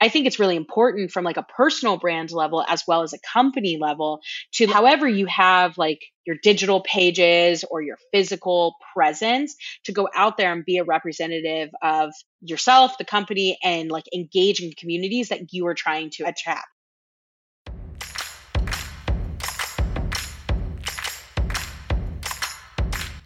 I think it's really important from like a personal brand level as well as a company level to however you have like your digital pages or your physical presence to go out there and be a representative of yourself, the company, and like engage in communities that you are trying to attract.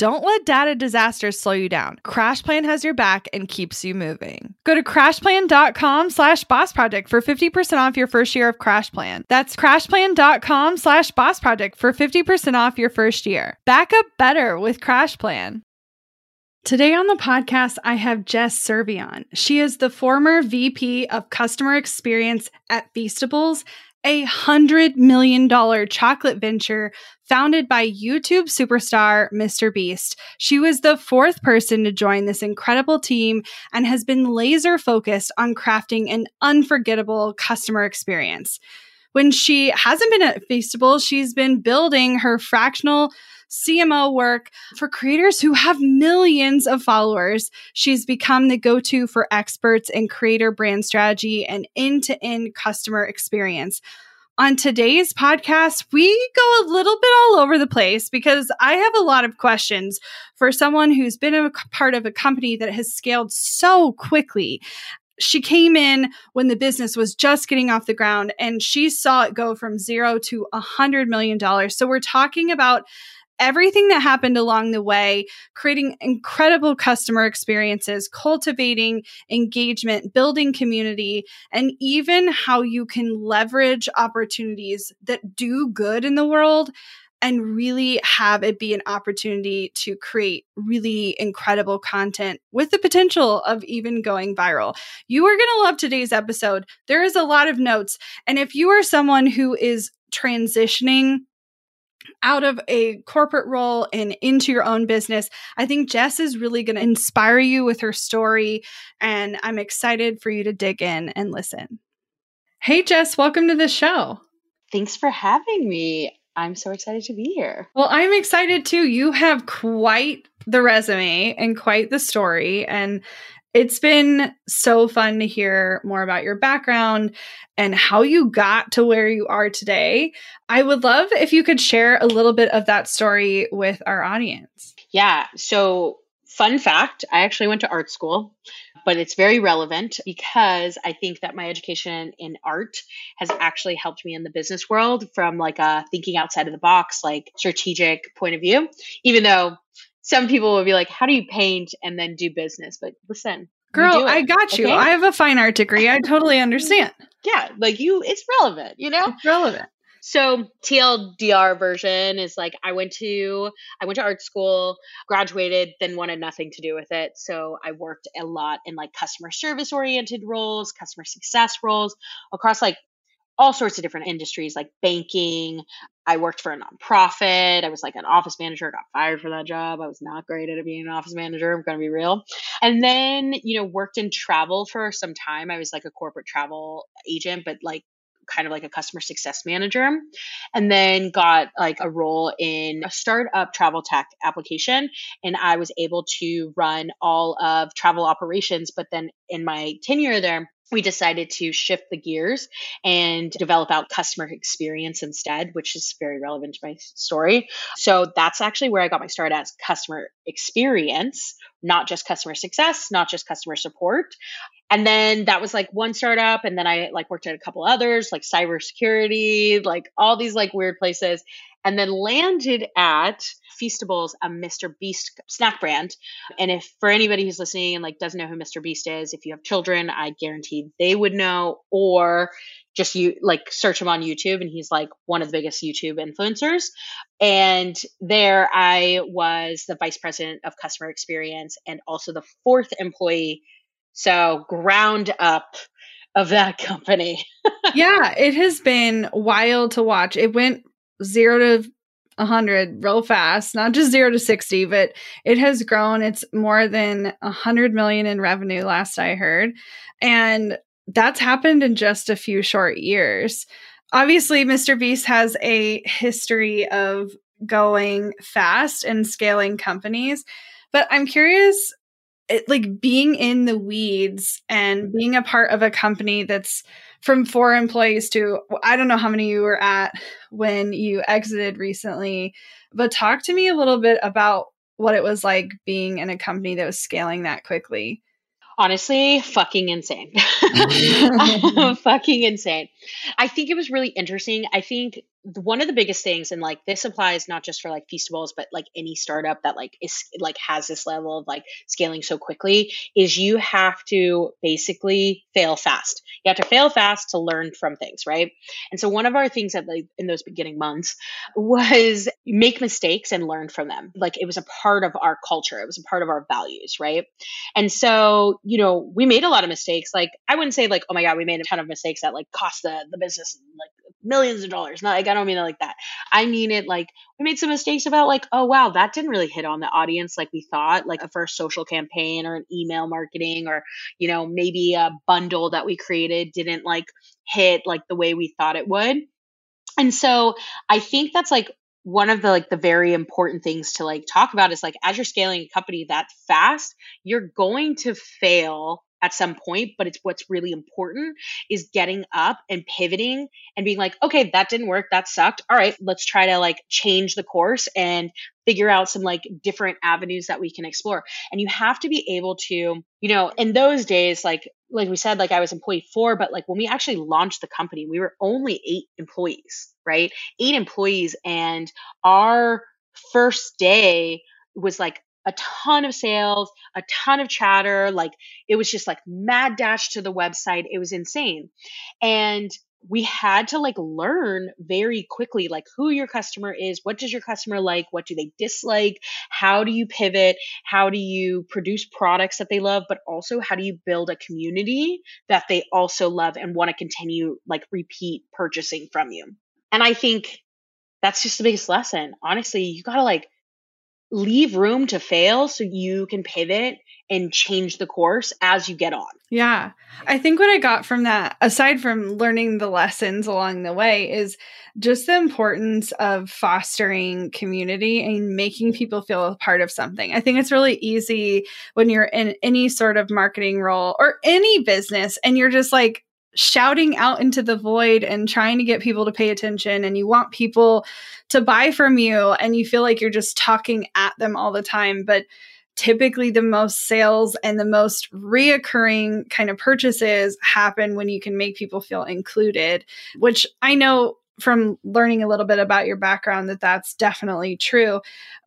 Don't let data disasters slow you down. CrashPlan has your back and keeps you moving. Go to crashplan.com slash boss project for 50% off your first year of CrashPlan. That's crashplan.com slash boss project for 50% off your first year. Back up better with CrashPlan. Today on the podcast, I have Jess Cervellon. She is the former VP of Customer Experience at Feastables a hundred million dollar chocolate venture founded by YouTube superstar Mr. Beast. She was the fourth person to join this incredible team and has been laser focused on crafting an unforgettable customer experience. When she hasn't been at Feastables, she's been building her fractional CMO work for creators who have millions of followers. She's become the go to for experts in creator brand strategy and end to end customer experience. On today's podcast, we go a little bit all over the place because I have a lot of questions for someone who's been a part of a company that has scaled so quickly she came in when the business was just getting off the ground and she saw it go from zero to a hundred million dollars. So we're talking about everything that happened along the way, creating incredible customer experiences, cultivating engagement, building community, and even how you can leverage opportunities that do good in the world and really have it be an opportunity to create really incredible content with the potential of even going viral. You are going to love today's episode. There is a lot of notes. And if you are someone who is transitioning out of a corporate role and into your own business. I think Jess is really going to inspire you with her story, and I'm excited for you to dig in and listen. Hey, Jess, welcome to the show. Thanks for having me. I'm so excited to be here. Well, I'm excited too. You have quite the resume and quite the story. And it's been so fun to hear more about your background and how you got to where you are today. I would love if you could share a little bit of that story with our audience. Yeah. So, fun fact I actually went to art school, but it's very relevant because I think that my education in art has actually helped me in the business world from like a thinking outside of the box, like strategic point of view, even though some people will be like, how do you paint and then do business? But listen, girl, I got you. Okay? I have a fine art degree. I totally understand. yeah, like you, it's relevant, you know? It's relevant. So TLDR version is like I went to I went to art school, graduated, then wanted nothing to do with it. So I worked a lot in like customer service oriented roles, customer success roles across like all sorts of different industries like banking. I worked for a nonprofit. I was like an office manager, got fired for that job. I was not great at being an office manager. I'm going to be real. And then, you know, worked in travel for some time. I was like a corporate travel agent, but like kind of like a customer success manager and then got like a role in a startup travel tech application and I was able to run all of travel operations but then in my tenure there we decided to shift the gears and develop out customer experience instead, which is very relevant to my story. So that's actually where I got my start as customer experience, not just customer success, not just customer support. And then that was like one startup. And then I like worked at a couple others, like cybersecurity, like all these like weird places and then landed at Feastables, a Mr. Beast snack brand. And if for anybody who's listening and like doesn't know who Mr. Beast is, if you have children, I guarantee they would know, or just you like search him on YouTube and he's like one of the biggest YouTube influencers. And there I was the vice president of customer experience and also the fourth employee. So ground up of that company. yeah, it has been wild to watch. It went zero to 100 real fast, not just zero to 60, but it has grown. It's more than 100 million in revenue, last I heard. And that's happened in just a few short years. Obviously, Mr. Beast has a history of going fast and scaling companies. But I'm curious, it, like being in the weeds and mm-hmm. being a part of a company that's from four employees to I don't know how many you were at when you exited recently, but talk to me a little bit about what it was like being in a company that was scaling that quickly. Honestly, fucking insane. fucking insane. I think it was really interesting. I think one of the biggest things and like this applies not just for like feastables but like any startup that like is like has this level of like scaling so quickly is you have to basically fail fast. You have to fail fast to learn from things right? And so one of our things that like in those beginning months was make mistakes and learn from them. Like it was a part of our culture. It was a part of our values right? And so you know we made a lot of mistakes. Like i wouldn't say like oh my god we made a ton of mistakes that like cost the, the business like millions of dollars. Not like I don't mean it like that. I mean it like we made some mistakes about like, oh wow, that didn't really hit on the audience like we thought, like a first social campaign or an email marketing or, you know, maybe a bundle that we created didn't like hit like the way we thought it would. And so I think that's like one of the like the very important things to like talk about is like as you're scaling a company that fast, you're going to fail at some point, but it's what's really important is getting up and pivoting and being like, okay, that didn't work. That sucked. All right, let's try to like change the course and figure out some like different avenues that we can explore. And you have to be able to, you know, in those days, like, like we said, like I was employee four, but like when we actually launched the company, we were only eight employees, right? Eight employees. And our first day was like a ton of sales, a ton of chatter. Like it was just like mad dash to the website. It was insane. And we had to like learn very quickly like who your customer is what does your customer like what do they dislike how do you pivot how do you produce products that they love but also how do you build a community that they also love and want to continue like repeat purchasing from you and i think that's just the biggest lesson honestly you got to like leave room to fail so you can pivot and change the course as you get on. Yeah. I think what I got from that, aside from learning the lessons along the way, is just the importance of fostering community and making people feel a part of something. I think it's really easy when you're in any sort of marketing role or any business and you're just like, shouting out into the void and trying to get people to pay attention and you want people to buy from you and you feel like you're just talking at them all the time. But typically the most sales and the most reoccurring kind of purchases happen when you can make people feel included which i know from learning a little bit about your background that that's definitely true.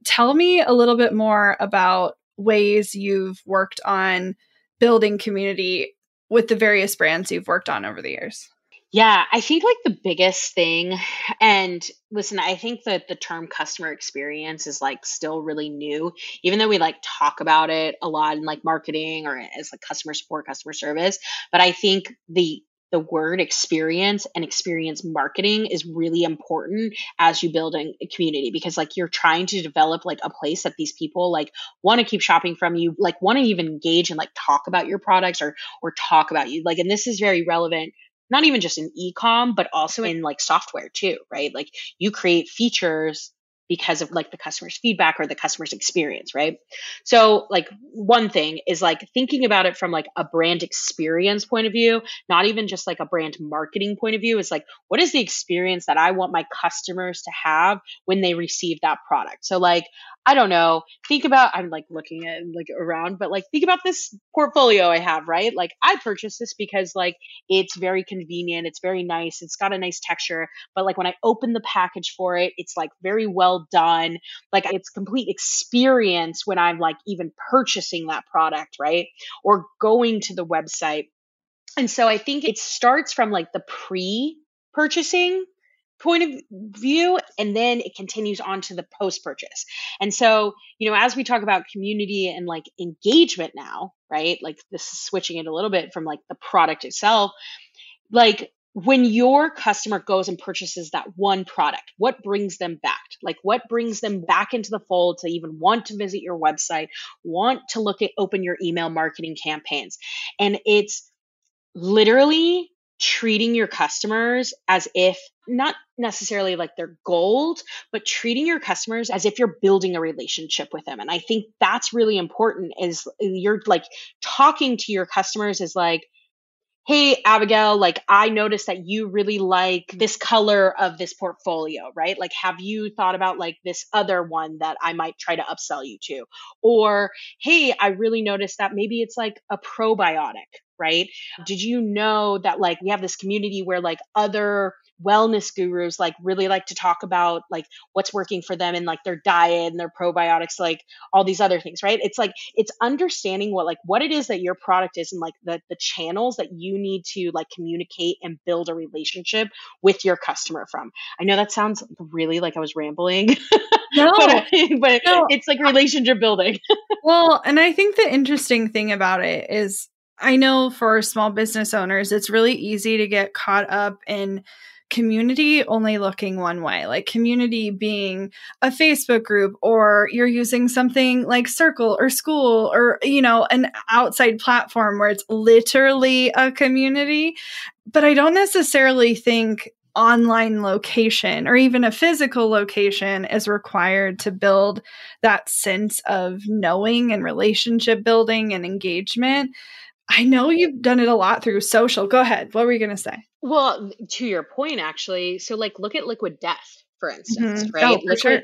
Tell me a little bit more about ways you've worked on building community with the various brands you've worked on over the years? Yeah, I think like the biggest thing, and listen, I think that the term customer experience is like still really new, even though we like talk about it a lot in like marketing or as like customer support, customer service. But I think the the word experience and experience marketing is really important as you build a community because like you're trying to develop like a place that these people like want to keep shopping from you like want to even engage and like talk about your products or or talk about you like and this is very relevant not even just in e-com, but also in like software too, right? Like you create features because of like the customer's feedback or the customer's experience, right? So, like, one thing is like thinking about it from like a brand experience point of view, not even just like a brand marketing point of view, is like, what is the experience that I want my customers to have when they receive that product? So, like, I don't know. Think about I'm like looking at like around, but like think about this portfolio I have, right? Like I purchased this because like it's very convenient, it's very nice, it's got a nice texture, but like when I open the package for it, it's like very well done. Like it's complete experience when I'm like even purchasing that product, right? Or going to the website. And so I think it starts from like the pre purchasing point of view and then it continues on to the post purchase and so you know as we talk about community and like engagement now right like this is switching it a little bit from like the product itself like when your customer goes and purchases that one product what brings them back? Like what brings them back into the fold to even want to visit your website want to look at open your email marketing campaigns? And it's literally treating your customers as if not necessarily like they're gold, but treating your customers as if you're building a relationship with them. And I think that's really important is you're like talking to your customers is like, hey abigail like i noticed that you really like this color of this portfolio right? Like have you thought about like this other one that i might try to upsell you to? Or hey i really noticed that maybe it's like a probiotic right? Did you know that like we have this community where like other wellness gurus like really like to talk about like what's working for them and like their diet and their probiotics like all these other things right? It's like it's understanding what like what it is that your product is and like the the channels that you need to like communicate and build a relationship with your customer from. I know that sounds really like i was rambling no. but, but no. it's like relationship building. Well and i think the interesting thing about it is I know for small business owners, it's really easy to get caught up in community only looking one way, like community being a Facebook group, or you're using something like Circle or Skool, or, you know, an outside platform where it's literally a community. But I don't necessarily think online location or even a physical location is required to build that sense of knowing and relationship building and engagement. I know you've done it a lot through social. Go ahead. What were you going to say? Well, to your point, actually, so like look at Liquid Death, for instance, mm-hmm. right? Oh, Liquid, sure.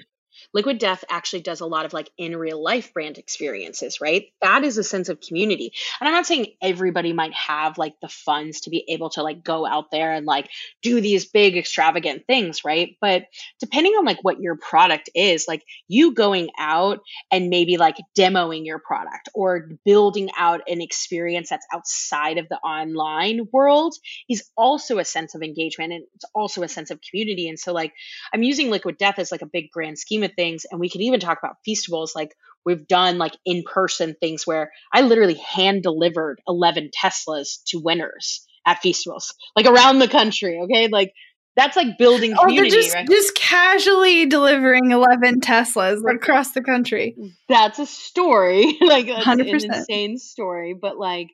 Liquid Death actually does a lot of like in real life brand experiences, right? That is a sense of community. And I'm not saying everybody might have like the funds to be able to like go out there and like do these big extravagant things, right? But depending on like what your product is, like you going out and maybe like demoing your product or building out an experience that's outside of the online world is also a sense of engagement and it's also a sense of community. And so like I'm using Liquid Death as like a big grand scheme of things. And we can even talk about Feastables. Like we've done like in person things where I literally hand delivered 11 Teslas to winners at Feastables, like around the country. Okay. Like that's like building community. Oh, they're just, right? just casually delivering 11 Teslas across the country. That's a story. like, that's 100%. an insane story. But like,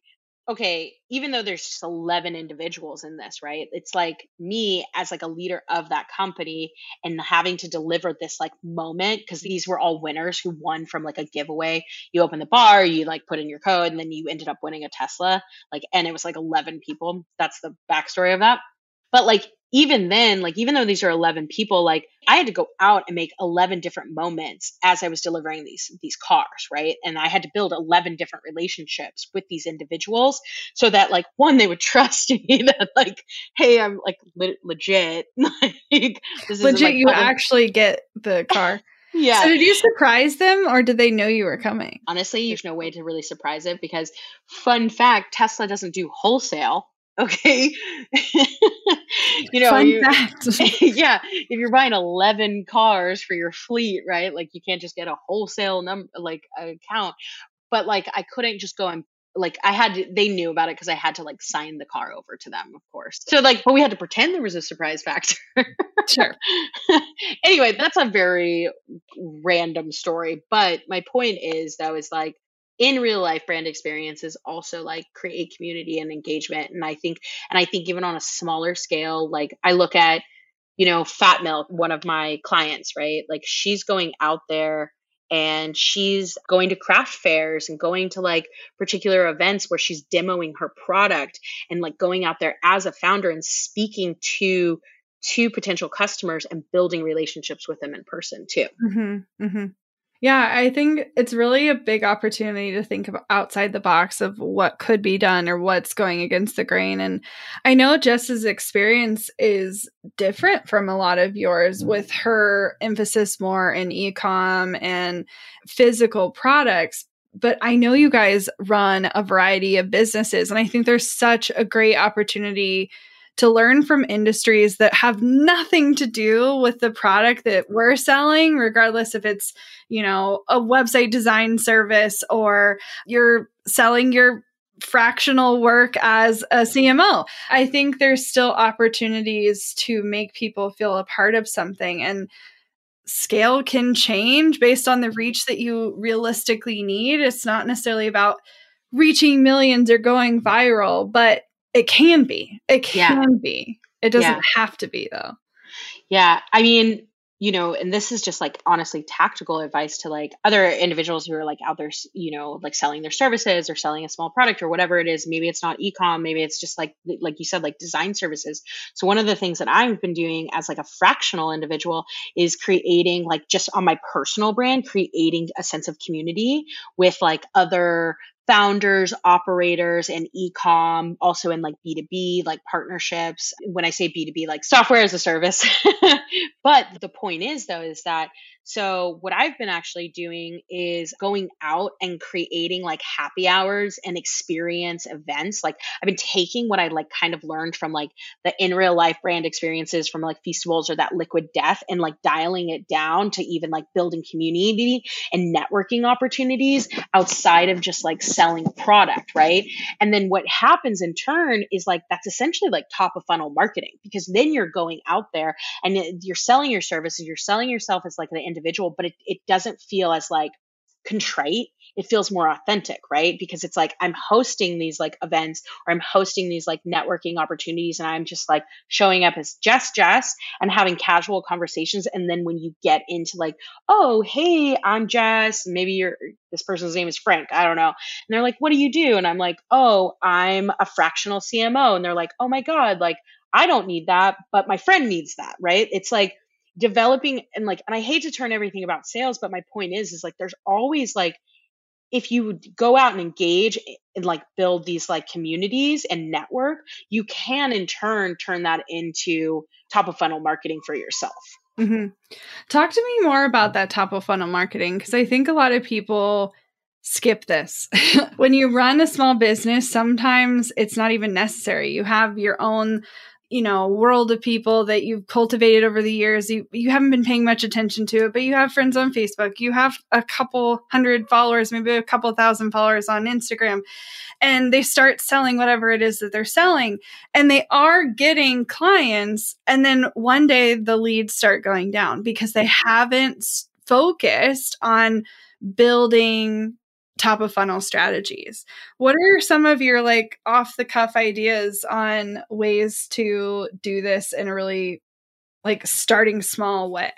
okay, even though there's just 11 individuals in this, right? It's like me as like a leader of that company and having to deliver this like moment because these were all winners who won from like a giveaway. You open the bar, you like put in your code and then you ended up winning a Tesla. Like and it was like 11 people. That's the backstory of that. But like even then, like even though these are 11 people, like I had to go out and make 11 different moments as I was delivering these these cars, right? And I had to build 11 different relationships with these individuals so that like one they would trust me that like hey, I'm like le- legit. like this legit like, you actually get the car. Yeah. So did you surprise them or did they know you were coming? Honestly, there's no way to really surprise it because fun fact, Tesla doesn't do wholesale. Okay. you know, you, yeah, if you're buying 11 cars for your fleet, right? Like you can't just get a wholesale number, like account. But like I couldn't just go and like I had to, they knew about it because I had to like sign the car over to them, of course. So like, but we had to pretend there was a surprise factor. sure. anyway, that's a very random story. But my point is though, is like in real life brand experiences also like create community and engagement and i think and i think even on a smaller scale like i look at you know fat milk one of my clients right like she's going out there and she's going to craft fairs and going to like particular events where she's demoing her product and like going out there as a founder and speaking to to potential customers and building relationships with them in person too mm-hmm, mm-hmm. Yeah, I think it's really a big opportunity to think about outside the box of what could be done or what's going against the grain. And I know Jess's experience is different from a lot of yours mm-hmm. with her emphasis more in ecom and physical products. But I know you guys run a variety of businesses, and I think there's such a great opportunity to learn from industries that have nothing to do with the product that we're selling, regardless if it's, you know, a website design service or you're selling your fractional work as a CMO. I think there's still opportunities to make people feel a part of something and scale can change based on the reach that you realistically need. It's not necessarily about reaching millions or going viral, but it can be. It can yeah. be. It doesn't yeah. have to be though. Yeah. I mean, you know, and this is just like honestly tactical advice to like other individuals who are like out there, you know, like selling their services or selling a small product or whatever it is. Maybe it's not ecom, maybe it's just like like you said, like design services. So one of the things that I've been doing as like a fractional individual is creating like just on my personal brand, creating a sense of community with like other founders, operators, and ecom, also in like B2B, like partnerships. When I say B2B, like software as a service. but the point is, though, is that so, what I've been actually doing is going out and creating like happy hours and experience events. Like, I've been taking what I like kind of learned from like the in real life brand experiences from like Feastables or that Liquid Death and like dialing it down to even like building community and networking opportunities outside of just like selling a product, right? And then what happens in turn is like that's essentially like top of funnel marketing because then you're going out there and you're selling your services, you're selling yourself as like the individual, but it, it doesn't feel as like contrite. It feels more authentic right? Because it's like i'm hosting these like events or i'm hosting these like networking opportunities and i'm just like showing up as jess jess and having casual conversations. And then when you get into like oh hey i'm jess. Maybe you're this person's name is frank. I don't know. And they're like what do you do? And i'm like oh i'm a fractional cmo and they're like oh my god like i don't need that but my friend needs that right? It's like developing and like and i hate to turn everything about sales but my point is is like there's always like if you go out and engage and like build these like communities and network you can in turn turn that into top of funnel marketing for yourself mm-hmm. talk to me more about that top of funnel marketing because i think a lot of people skip this. when you run a small business, sometimes it's not even necessary. You have your own you know world of people that you've cultivated over the years. You you haven't been paying much attention to it but you have friends on facebook. You have a couple hundred followers maybe a couple thousand followers on instagram and they start selling whatever it is that they're selling and they are getting clients and then one day the leads start going down because they haven't focused on building top of funnel strategies. What are some of your like off the cuff ideas on ways to do this in a really like starting small way?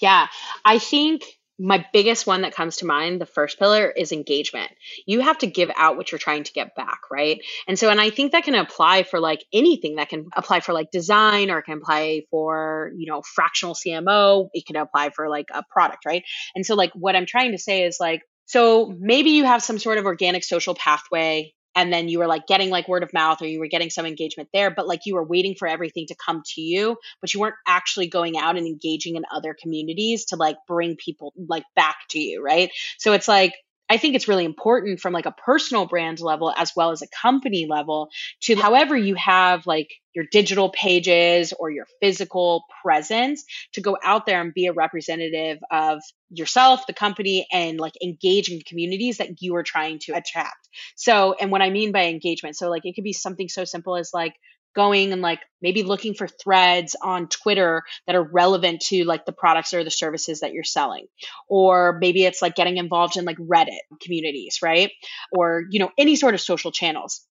Yeah, I think my biggest one that comes to mind, the first pillar is engagement. You have to give out what you're trying to get back, right? And so, and I think that can apply for like anything that can apply for like design or can apply for, you know, fractional CMO. It can apply for like a product, right? And so, like, what I'm trying to say is like, so maybe you have some sort of organic social pathway and then you were like getting like word of mouth or you were getting some engagement there but like you were waiting for everything to come to you but you weren't actually going out and engaging in other communities to like bring people like back to you right? So it's like I think it's really important from like a personal brand level as well as a company level to however you have like your digital pages or your physical presence to go out there and be a representative of yourself, the company, and like engage in communities that you are trying to attract. So, and what I mean by engagement, so like it could be something so simple as like going and like maybe looking for threads on Twitter that are relevant to like the products or the services that you're selling. Or maybe it's like getting involved in like Reddit communities, right? Or, you know, any sort of social channels.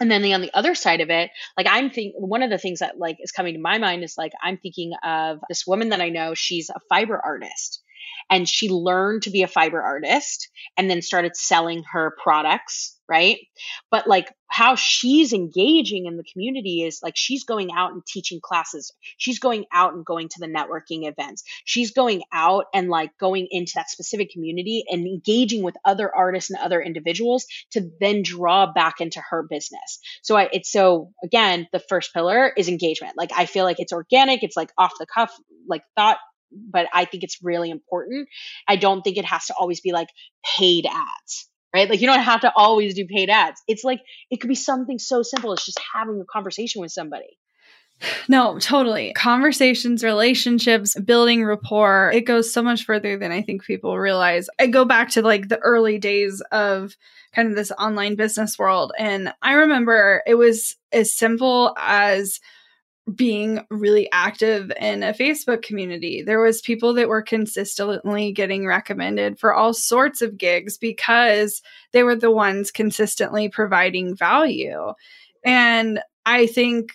And then the, on the other side of it, like I'm thinking, one of the things that like is coming to my mind is like I'm thinking of this woman that I know. She's a fiber artist, and she learned to be a fiber artist and then started selling her products right but like how she's engaging in the community is like she's going out and teaching classes. She's going out and going to the networking events. She's going out and like going into that specific community and engaging with other artists and other individuals to then draw back into her business. So I, it's so again the first pillar is engagement. Like i feel like it's organic it's like off the cuff like thought but I think it's really important. I don't think it has to always be like paid ads, right? Like you don't have to always do paid ads. It's like it could be something so simple as just having a conversation with somebody. No, totally. Conversations, relationships, building rapport, it goes so much further than I think people realize. I go back to like the early days of kind of this online business world. And I remember it was as simple as being really active in a Facebook community. There was people that were consistently getting recommended for all sorts of gigs because they were the ones consistently providing value. And I think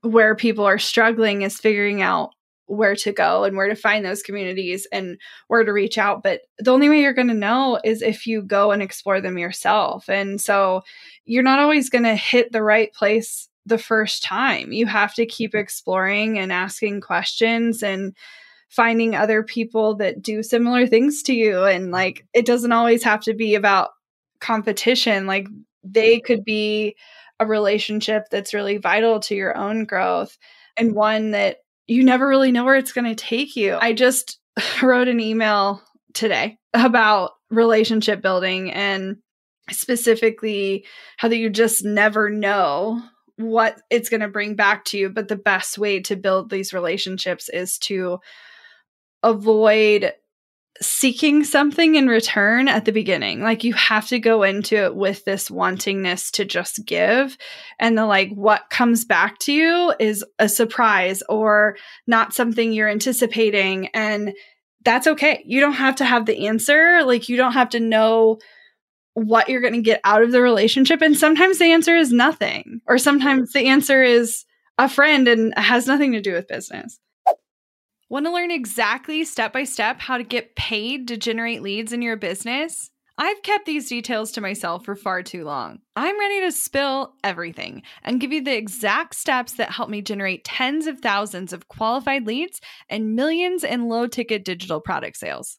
where people are struggling is figuring out where to go and where to find those communities and where to reach out. But the only way you're going to know is if you go and explore them yourself. And so you're not always going to hit the right place the first time. You have to keep mm-hmm. exploring and asking questions and finding other people that do similar things to you. And mm-hmm. like, it doesn't always have to be about competition. Like, they could be a relationship that's really vital to your own growth and one that you never really know where it's going to take you. I just wrote an email today about relationship building and specifically how that you just never know what it's going to bring back to you. But the best way to build these relationships is to avoid seeking something in return at the beginning. Like you have to go into it with this wantingness to just give. And the like, what comes back to you is a surprise or not something you're anticipating. And that's okay. You don't have to have the answer. Like you don't have to know what you're going to get out of the relationship. And sometimes the answer is nothing, or sometimes the answer is a friend and has nothing to do with business. Want to learn exactly step by step how to get paid to generate leads in your business? I've kept these details to myself for far too long. I'm ready to spill everything and give you the exact steps that help me generate tens of thousands of qualified leads and millions in low ticket digital product sales.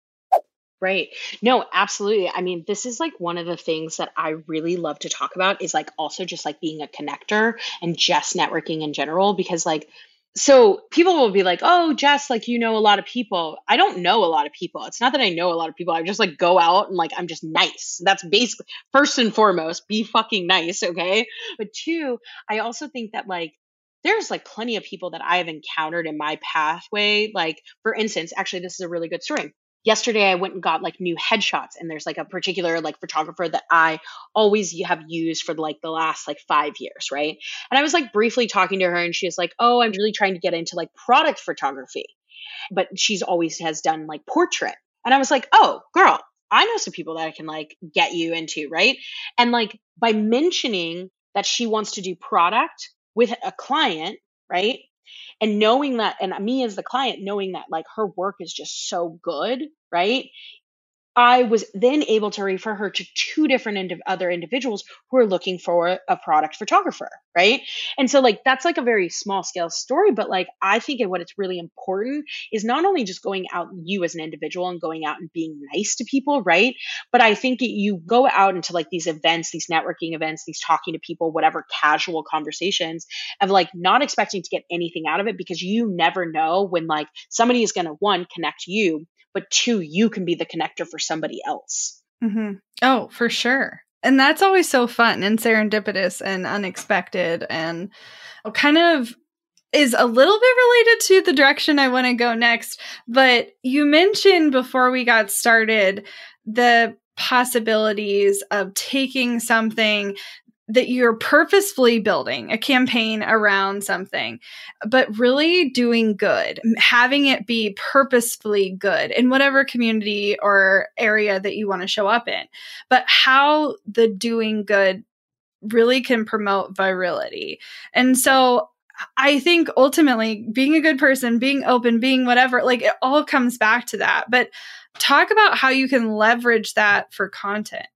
Right. No, absolutely. I mean, this is like one of the things that I really love to talk about is like also just like being a connector and just networking in general because like so people will be like, "Oh, Jess, like you know a lot of people." I don't know a lot of people. It's not that I know a lot of people. I just like go out and like I'm just nice. That's basically first and foremost, be fucking nice, okay? But two, I also think that like there's like plenty of people that I have encountered in my pathway. Like, for instance, actually, this is a really good story yesterday I went and got like new headshots and there's like a particular like photographer that I always have used for like the last like 5 years, right? And I was like briefly talking to her and she was like, "Oh, I'm really trying to get into like product photography." But she's always has done like portrait. And I was like, "Oh, girl, I know some people that I can like get you into, right?" And like by mentioning that she wants to do product with a client, right? And knowing that and me as the client knowing that like her work is just so good right I was then able to refer her to two different ind- other individuals who are looking for a product photographer, right? And so, like, that's like a very small scale story, but like, I think what it's really important is not only just going out, you as an individual, and going out and being nice to people, right? But I think you go out into like these events, these networking events, these talking to people, whatever casual conversations of like not expecting to get anything out of it because you never know when like somebody is going to one connect you but two, you can be the connector for somebody else. Mm-hmm. Oh, for sure. And that's always so fun and serendipitous and unexpected and kind of is a little bit related to the direction I want to go next. But you mentioned before we got started the possibilities of taking something that you're purposefully building a campaign around something, but really doing good, having it be purposefully good in whatever community or area that you want to show up in. But how the doing good really can promote virility. And so I think ultimately being a good person, being open, being whatever, like it all comes back to that. But talk about how you can leverage that for content.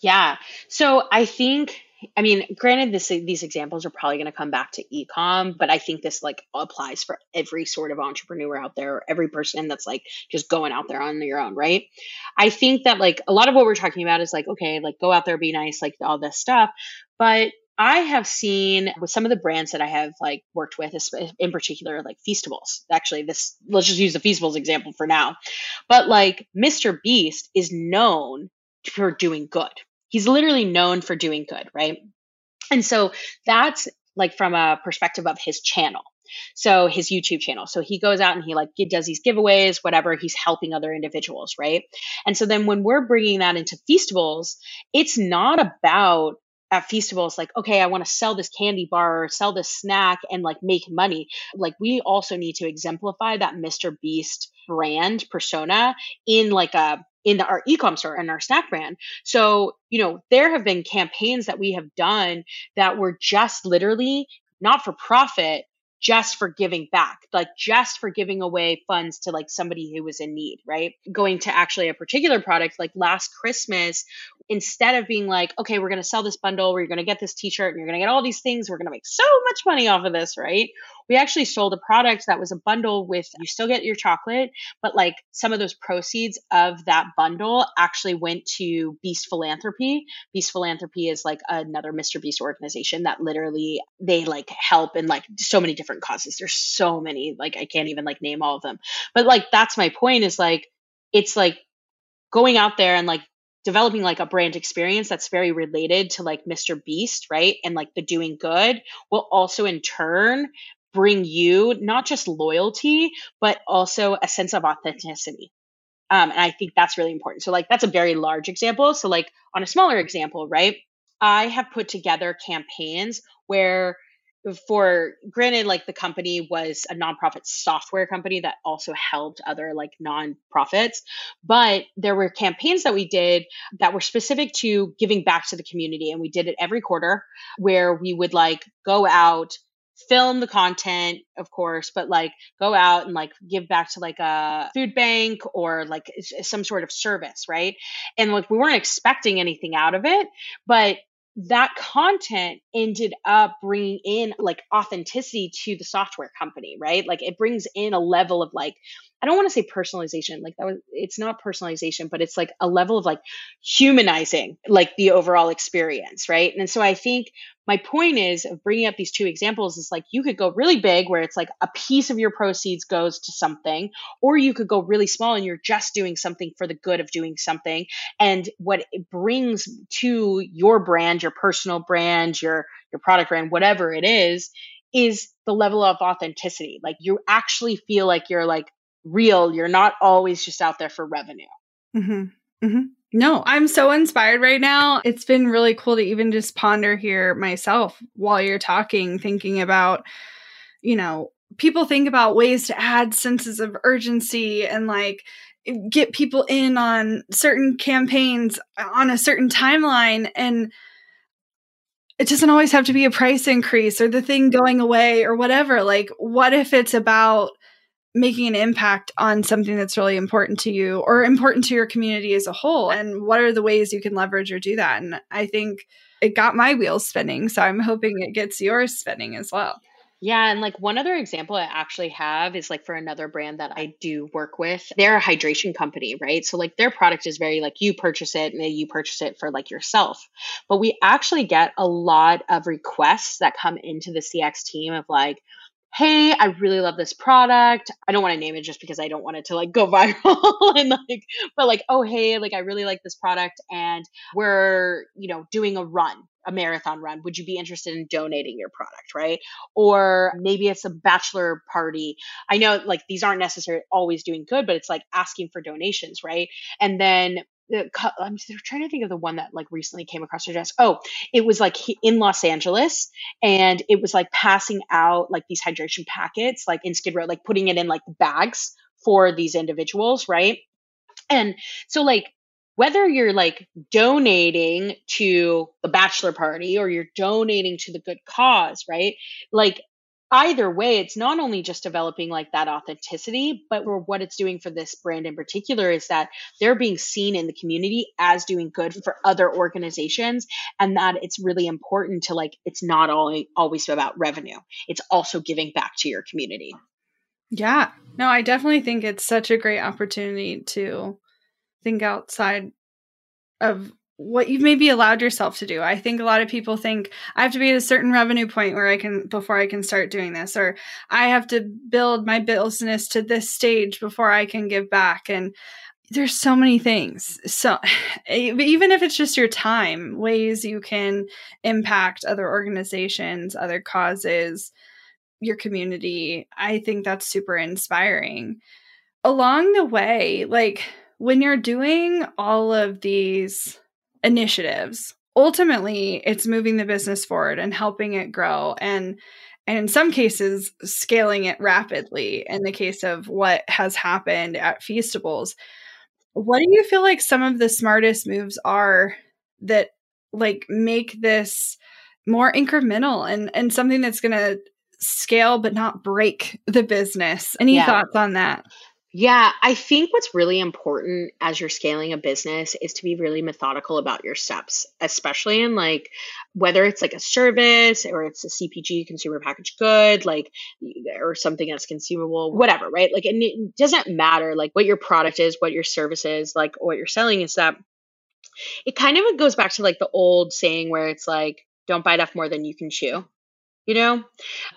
Yeah. So I think I mean, granted, this these examples are probably going to come back to ecom, but I think this like applies for every sort of entrepreneur out there, every person that's like just going out there on your own, right? I think that like a lot of what we're talking about is like, okay, like go out there, be nice, like all this stuff, but I have seen with some of the brands that I have like worked with, in particular, like Feastables. Actually, this let's just use the Feastables example for now. But like Mr. Beast is known for doing good, he's literally known for doing good, right? And so that's like from a perspective of his channel. So his YouTube channel. So he goes out and he like does these giveaways, whatever. He's helping other individuals, right? And so then when we're bringing that into Feastables, it's not about at Feastables like okay i want to sell this candy bar or sell this snack and like make money like we also need to exemplify that mr beast brand persona in like a in the, our ecom store and our snack brand. So, you know, there have been campaigns that we have done that were just literally not for profit, just for giving back, like just for giving away funds to like somebody who was in need, right? Going to actually a particular product, like last Christmas, instead of being like, okay, we're going to sell this bundle, we're going to get this t shirt, and you're going to get all these things, we're going to make so much money off of this, right? We actually sold a product that was a bundle with you still get your chocolate, but like some of those proceeds of that bundle actually went to Beast Philanthropy. Beast Philanthropy is like another Mr. Beast organization that literally they like help in like so many different causes. There's so many, like I can't even like name all of them. But like that's my point is like it's like going out there and like developing like a brand experience that's very related to like Mr. Beast, right? And like the doing good will also in turn bring you not just loyalty, but also a sense of authenticity. Um, and I think that's really important. So, like, that's a very large example. So, like, on a smaller example, right? I have put together campaigns where for granted like the company was a nonprofit software company that also helped other like nonprofits but there were campaigns that we did that were specific to giving back to the community and we did it every quarter where we would like go out film the content of course but like go out and like give back to like a food bank or like some sort of service right and like we weren't expecting anything out of it but that content ended up bringing in like authenticity to the software company, right? Like it brings in a level of like, I don't want to say personalization, like that was, it's not personalization, but it's like a level of like humanizing like the overall experience, right? And so I think my point is of bringing up these two examples is like you could go really big where it's like a piece of your proceeds goes to something or you could go really small and you're just doing something for the good of doing something and what it brings to your brand your personal brand your your product brand whatever it is is the level of authenticity like you actually feel like you're like real you're not always just out there for revenue mm-hmm. Mm-hmm. No, I'm so inspired right now. It's been really cool to even just ponder here myself while you're talking, thinking about, you know, people think about ways to add senses of urgency and like get people in on certain campaigns on a certain timeline. And it doesn't always have to be a price increase or the thing going away or whatever. Like, what if it's about making an impact on something that's really important to you or important to your community as a whole and what are the ways you can leverage or do that and i think it got my wheels spinning so i'm hoping it gets yours spinning as well yeah, and like one other example I actually have is like for another brand that I do work with. They're a hydration company, right? So like their product is very like you purchase it and you purchase it for like yourself. But we actually get a lot of requests that come into the CX team of like, hey, I really love this product. I don't want to name it just because I don't want it to like go viral and like, but like, oh, hey, like I really like this product and we're, you know, doing a run, a marathon run. Would you be interested in donating your product? Right. Or maybe it's a bachelor party. I know like these aren't necessarily always doing good, but it's like asking for donations. Right. And then I'm trying to think of the one that like recently came across your desk. Oh, it was like in Los Angeles, and it was like passing out like these hydration packets, like in Skid Row, like putting it in like bags for these individuals, right? And so like whether you're like donating to the bachelor party or you're donating to the good cause, right? Like either way, it's not only just developing like that authenticity, but what it's doing for this brand in particular is that they're being seen in the community as doing good for other organizations. And that it's really important to like, it's not all, always about revenue, it's also giving back to your community. Yeah. No, I definitely think it's such a great opportunity to think outside of what you've maybe allowed yourself to do. I think a lot of people think I have to be at a certain revenue point where I can before I can start doing this or I have to build my business to this stage before I can give back and there's so many things. So even if it's just your time, ways you can impact other organizations, other causes, your community, I think that's super inspiring. Along the way, like when you're doing all of these initiatives ultimately it's moving the business forward and helping it grow and and in some cases scaling it rapidly in the case of what has happened at feastables what do you feel like some of the smartest moves are that like make this more incremental and and something that's going to scale but not break the business. Any yeah. thoughts on that? Yeah, I think what's really important as you're scaling a business is to be really methodical about your steps, especially in like whether it's like a service or it's a CPG consumer packaged good, like or something that's consumable, whatever, right? Like and it doesn't matter like what your product is, what your service is, like what you're selling is that it kind of goes back to like the old saying where it's like don't bite off more than you can chew you know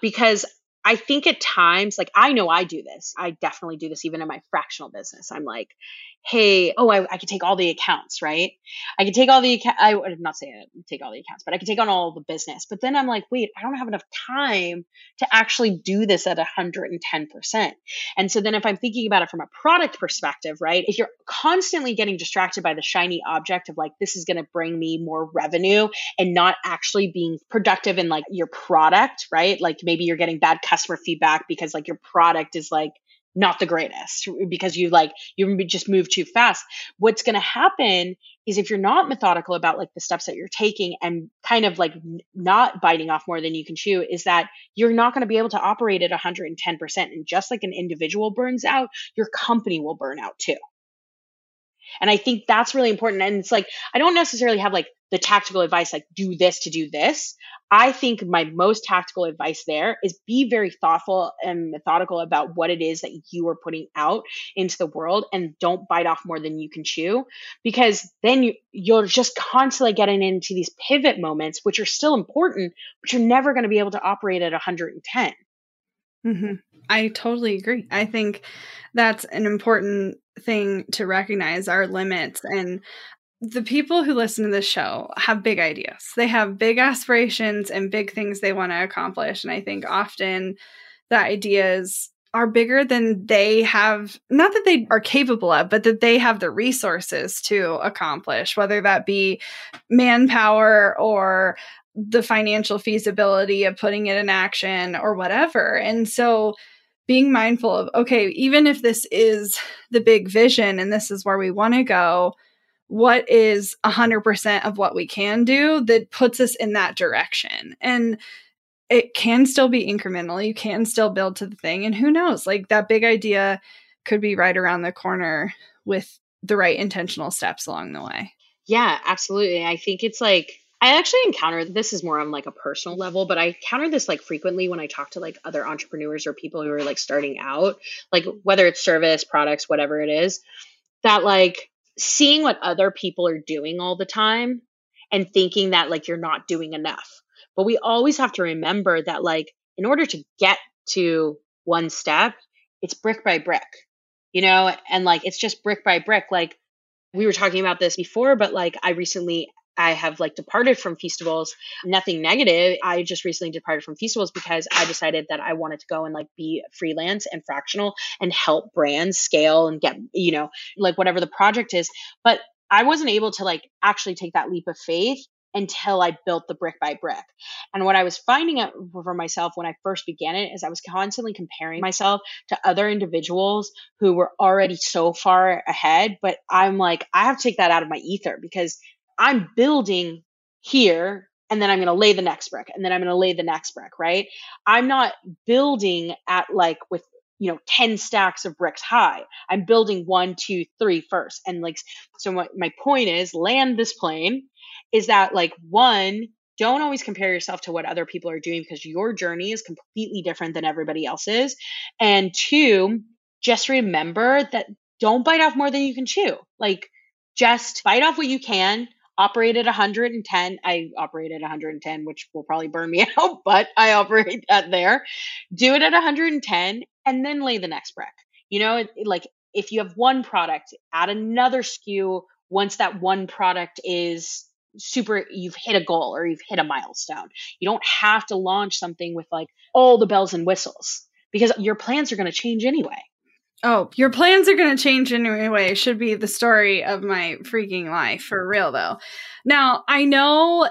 because I think at times, like I know I do this. I definitely do this even in my fractional business. I'm like, hey, oh, I, I could take all the accounts, right? I could take all the. I would not say I take all the accounts, but I could take on all the business. But then I'm like, wait, I don't have enough time to actually do this at 110%. And so then if I'm thinking about it from a product perspective, right? If you're constantly getting distracted by the shiny object of like, this is going to bring me more revenue and not actually being productive in like your product, right? Like maybe you're getting bad customer feedback because like your product is like, not the greatest because you like you just move too fast. What's going to happen is if you're not methodical about like the steps that you're taking and kind of like not biting off more than you can chew is that you're not going to be able to operate at 110% and just like an individual burns out your company will burn out too and I think that's really important. And it's like, I don't necessarily have like the tactical advice, like do this to do this. I think my most tactical advice there is be very thoughtful and methodical about what it is that you are putting out into the world and don't bite off more than you can chew because then you, you're just constantly getting into these pivot moments, which are still important, but you're never going to be able to operate at 110. Mm-hmm. I totally agree. I think that's an important thing to recognize our limits and the people who listen to this show have big ideas. They have big aspirations and big things they want to accomplish. And I think often the ideas are bigger than they have, not that they are capable of, but that they have the resources to accomplish, whether that be manpower or the financial feasibility of putting it in action or whatever. And so being mindful of, okay, even if this is the big vision and this is where we want to go, what is 100% of what we can do that puts us in that direction? And it can still be incremental. You can still build to the thing. And who knows, like that big idea could be right around the corner with the right intentional steps along the way. Yeah, absolutely. I think it's like I actually encounter this is more on like a personal level, but I encounter this like frequently when I talk to like other entrepreneurs or people who are like starting out, like whether it's service, products, whatever it is, that like seeing what other people are doing all the time and thinking that like you're not doing enough. But we always have to remember that like in order to get to one step, it's brick by brick, you know, and like it's just brick by brick. Like we were talking about this before, but like I recently I have like departed from Feastables. Nothing negative. I just recently departed from Feastables because I decided that I wanted to go and like be freelance and fractional and help brands scale and get, you know, like whatever the project is. But I wasn't able to like actually take that leap of faith until I built the brick by brick. And what I was finding out for myself when I first began it is I was constantly comparing myself to other individuals who were already so far ahead. But I'm like, I have to take that out of my ether because I'm building here and then I'm going to lay the next brick and then I'm going to lay the next brick, right? I'm not building at like with, you know, 10 stacks of bricks high. I'm building one, two, three first. And like, so what my point is land this plane is that like one, don't always compare yourself to what other people are doing because your journey is completely different than everybody else's. And two, just remember that don't bite off more than you can chew. Like, just bite off what you can, operate at 110. I operate at 110, which will probably burn me out, but I operate at there. Do it at 110 and then lay the next brick. You know, like if you have one product, add another SKU once that one product is super you've hit a goal or you've hit a milestone. You don't have to launch something with like all the bells and whistles because your plans are going to change anyway. Oh, your plans are going to change anyway. Should be the story of my freaking life for real, though. Now, I know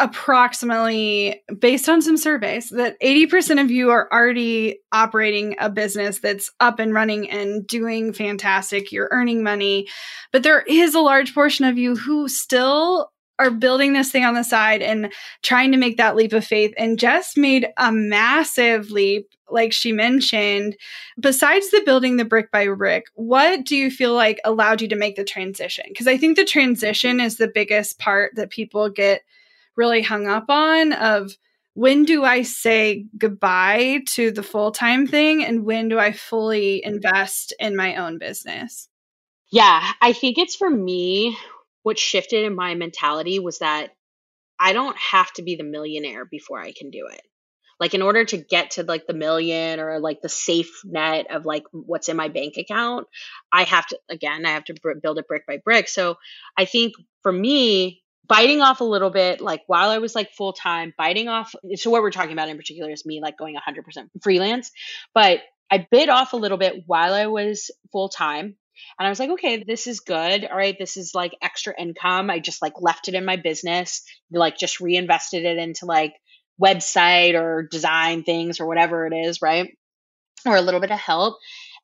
approximately based on some surveys that 80% of you are already operating a business that's up and running and doing fantastic. You're earning money, but there is a large portion of you who still are building this thing on the side and trying to make that leap of faith. And Jess made a massive leap, like she mentioned. Besides the building the brick by brick, what do you feel like allowed you to make the transition? Because I think the transition is the biggest part that people get really hung up on of when do I say goodbye to the full time thing and when do I fully invest in my own business? Yeah, I think it's for me what shifted in my mentality was that I don't have to be the millionaire before I can do it. Like in order to get to like the million or like the safe net of like what's in my bank account, I have to again, I have to build it brick by brick. So I think for me, biting off a little bit like while I was like full time, biting off so what we're talking about in particular is me like going 100% freelance, but I bit off a little bit while I was full time and I was like, okay, this is good. All right, this is like extra income. I just like left it in my business, like just reinvested it into like website or design things or whatever it is, right? Or a little bit of help.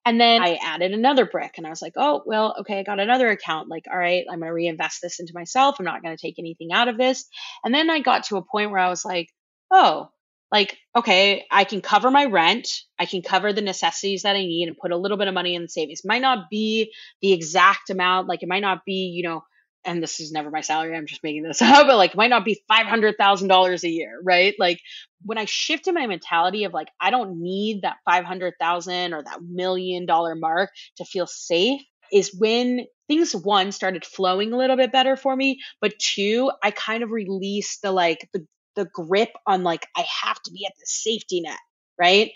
And then I added another brick and I was like, oh, well, okay, I got another account. Like, all right, I'm going to reinvest this into myself. I'm not going to take anything out of this. And then I got to a point where I was like, oh, like, okay, I can cover my rent, I can cover the necessities that I need and put a little bit of money in the savings. Might not be the exact amount, like it might not be, you know, and this is never my salary, I'm just making this up, but like might not be $500,000 a year, right? Like when I shifted my mentality of like, I don't need that 500,000 or that million dollar mark to feel safe is when things one started flowing a little bit better for me but two i kind of released the like the the grip on like I have to be at the safety net, right?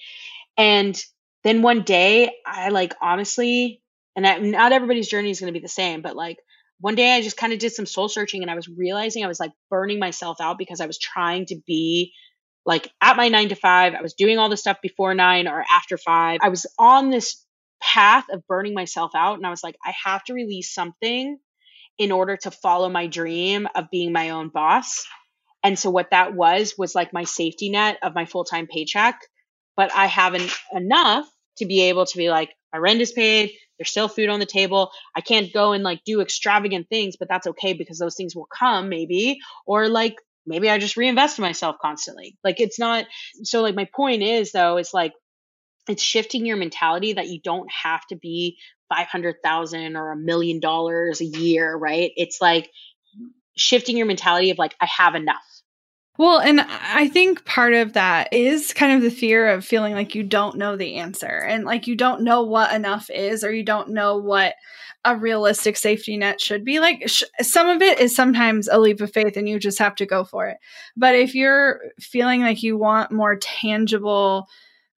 And then one day I like honestly, and I, not everybody's journey is going to be the same, but like one day I just kind of did some soul searching and I was realizing I was like burning myself out because I was trying to be like at my nine to five. I was doing all the stuff before nine or after five. I was on this path of burning myself out. And I was like, I have to release something in order to follow my dream of being my own boss. And so what that was was like my safety net of my full-time paycheck, but I haven't enough to be able to be like my rent is paid, there's still food on the table. I can't go and like do extravagant things, but that's okay because those things will come maybe or like maybe I just reinvest in myself constantly. Like it's not so like my point is though it's like it's shifting your mentality that you don't have to be 500,000 or a million dollars a year, right? It's like shifting your mentality of like, I have enough. Well, and I think part of that is kind of the fear of feeling like you don't know the answer and like you don't know what enough is or you don't know what a realistic safety net should be. Like sh- some of it is sometimes a leap of faith and you just have to go for it. But if you're feeling like you want more tangible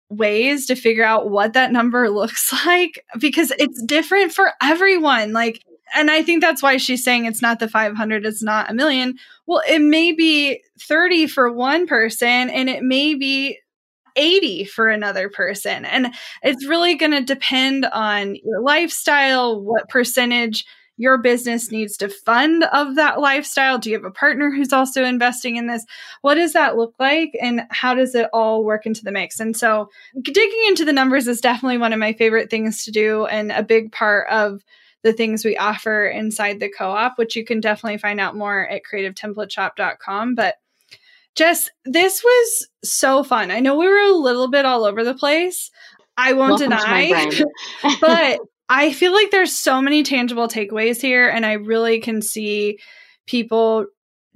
ways to figure out what that number looks like because it's different for everyone. Like and I think that's why she's saying it's not the 500, it's not a million. Well, it may be 30 for one person and it may be 80 for another person. And it's really going to depend on your lifestyle, what percentage your business needs to fund of that lifestyle. Do you have a partner who's also investing in this? What does that look like? And how does it all work into the mix? And so digging into the numbers is definitely one of my favorite things to do and a big part of the things we offer inside the co-op, which you can definitely find out more at creativetemplateshop.com. But Jess, this was so fun. I know we were a little bit all over the place. I won't Welcome deny, but I feel like there's so many tangible takeaways here, and I really can see people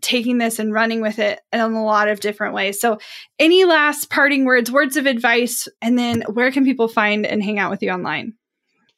taking this and running with it in a lot of different ways. So, any last parting words, words of advice, and then where can people find and hang out with you online?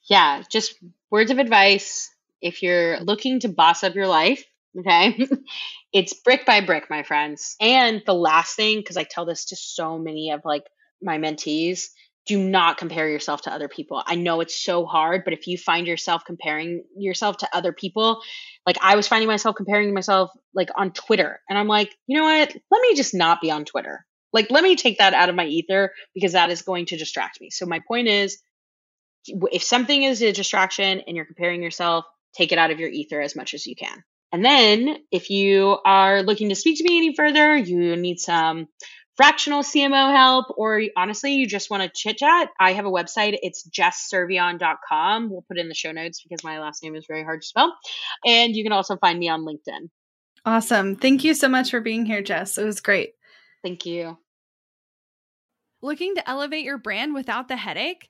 Yeah, just words of advice if you're looking to boss up your life, okay? it's brick by brick, my friends. And the last thing, because I tell this to so many of like my mentees, do not compare yourself to other people. I know it's so hard, but if you find yourself comparing yourself to other people, like I was finding myself comparing myself like on Twitter, and I'm like, you know what? Let me just not be on Twitter. Like, let me take that out of my ether because that is going to distract me. So, my point is if something is a distraction and you're comparing yourself, take it out of your ether as much as you can. And then if you are looking to speak to me any further, you need some fractional CMO help, or honestly, you just want to chit chat, I have a website. It's jesscervellon.com. We'll put it in the show notes because my last name is very hard to spell. And you can also find me on LinkedIn. Awesome. Thank you so much for being here, Jess. It was great. Thank you. Looking to elevate your brand without the headache?